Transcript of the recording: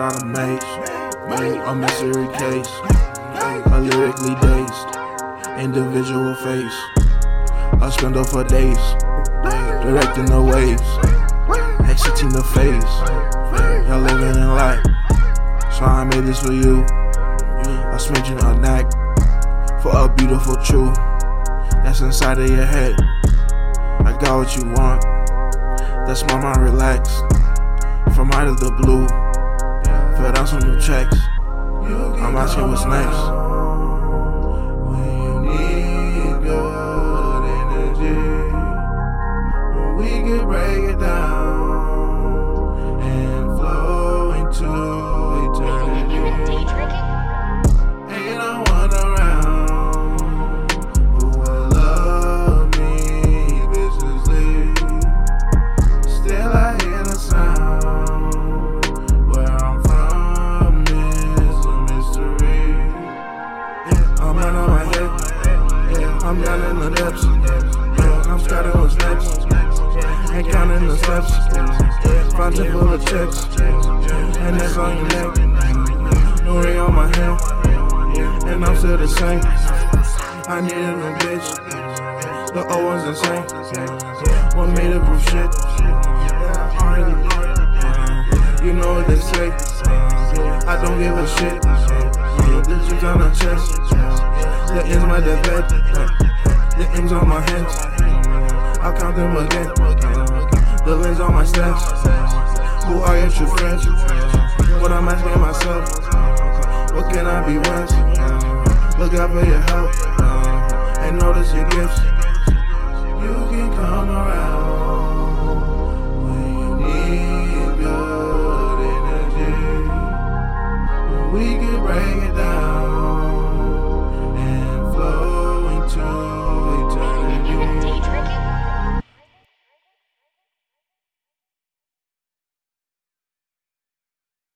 out of maze. A mystery case. A lyrically dazed. Individual face. I spend up for days. Directing the waves. Exiting the phase. Y'all living in light. So I made this for you. A smidgen a knack for a beautiful truth that's inside of your head. I got what you want. That's my mind relaxed. From out of the blue, can break it down and flow into eternity. Around oh, who will love me viciously. Still, I hear the sound. Where I'm from is a mystery. Yeah, I'm out my head. Yeah, I'm down in the depths. Yeah, I'm scouting what's next. Ain't counting the steps. Fountain full of checks. And that's on your neck. No ring on my hand. And I'm still the same. I need a new bitch. The old one's insane. What made a proof shit? You know what they say. I don't give a shit. G's on the chest. The ends my bed. The ends on my hands. I'll count them again. The on my stats. Who are your true friends? What I'm asking myself. What can I be worth? Look out for your help and notice your gifts. You can come around.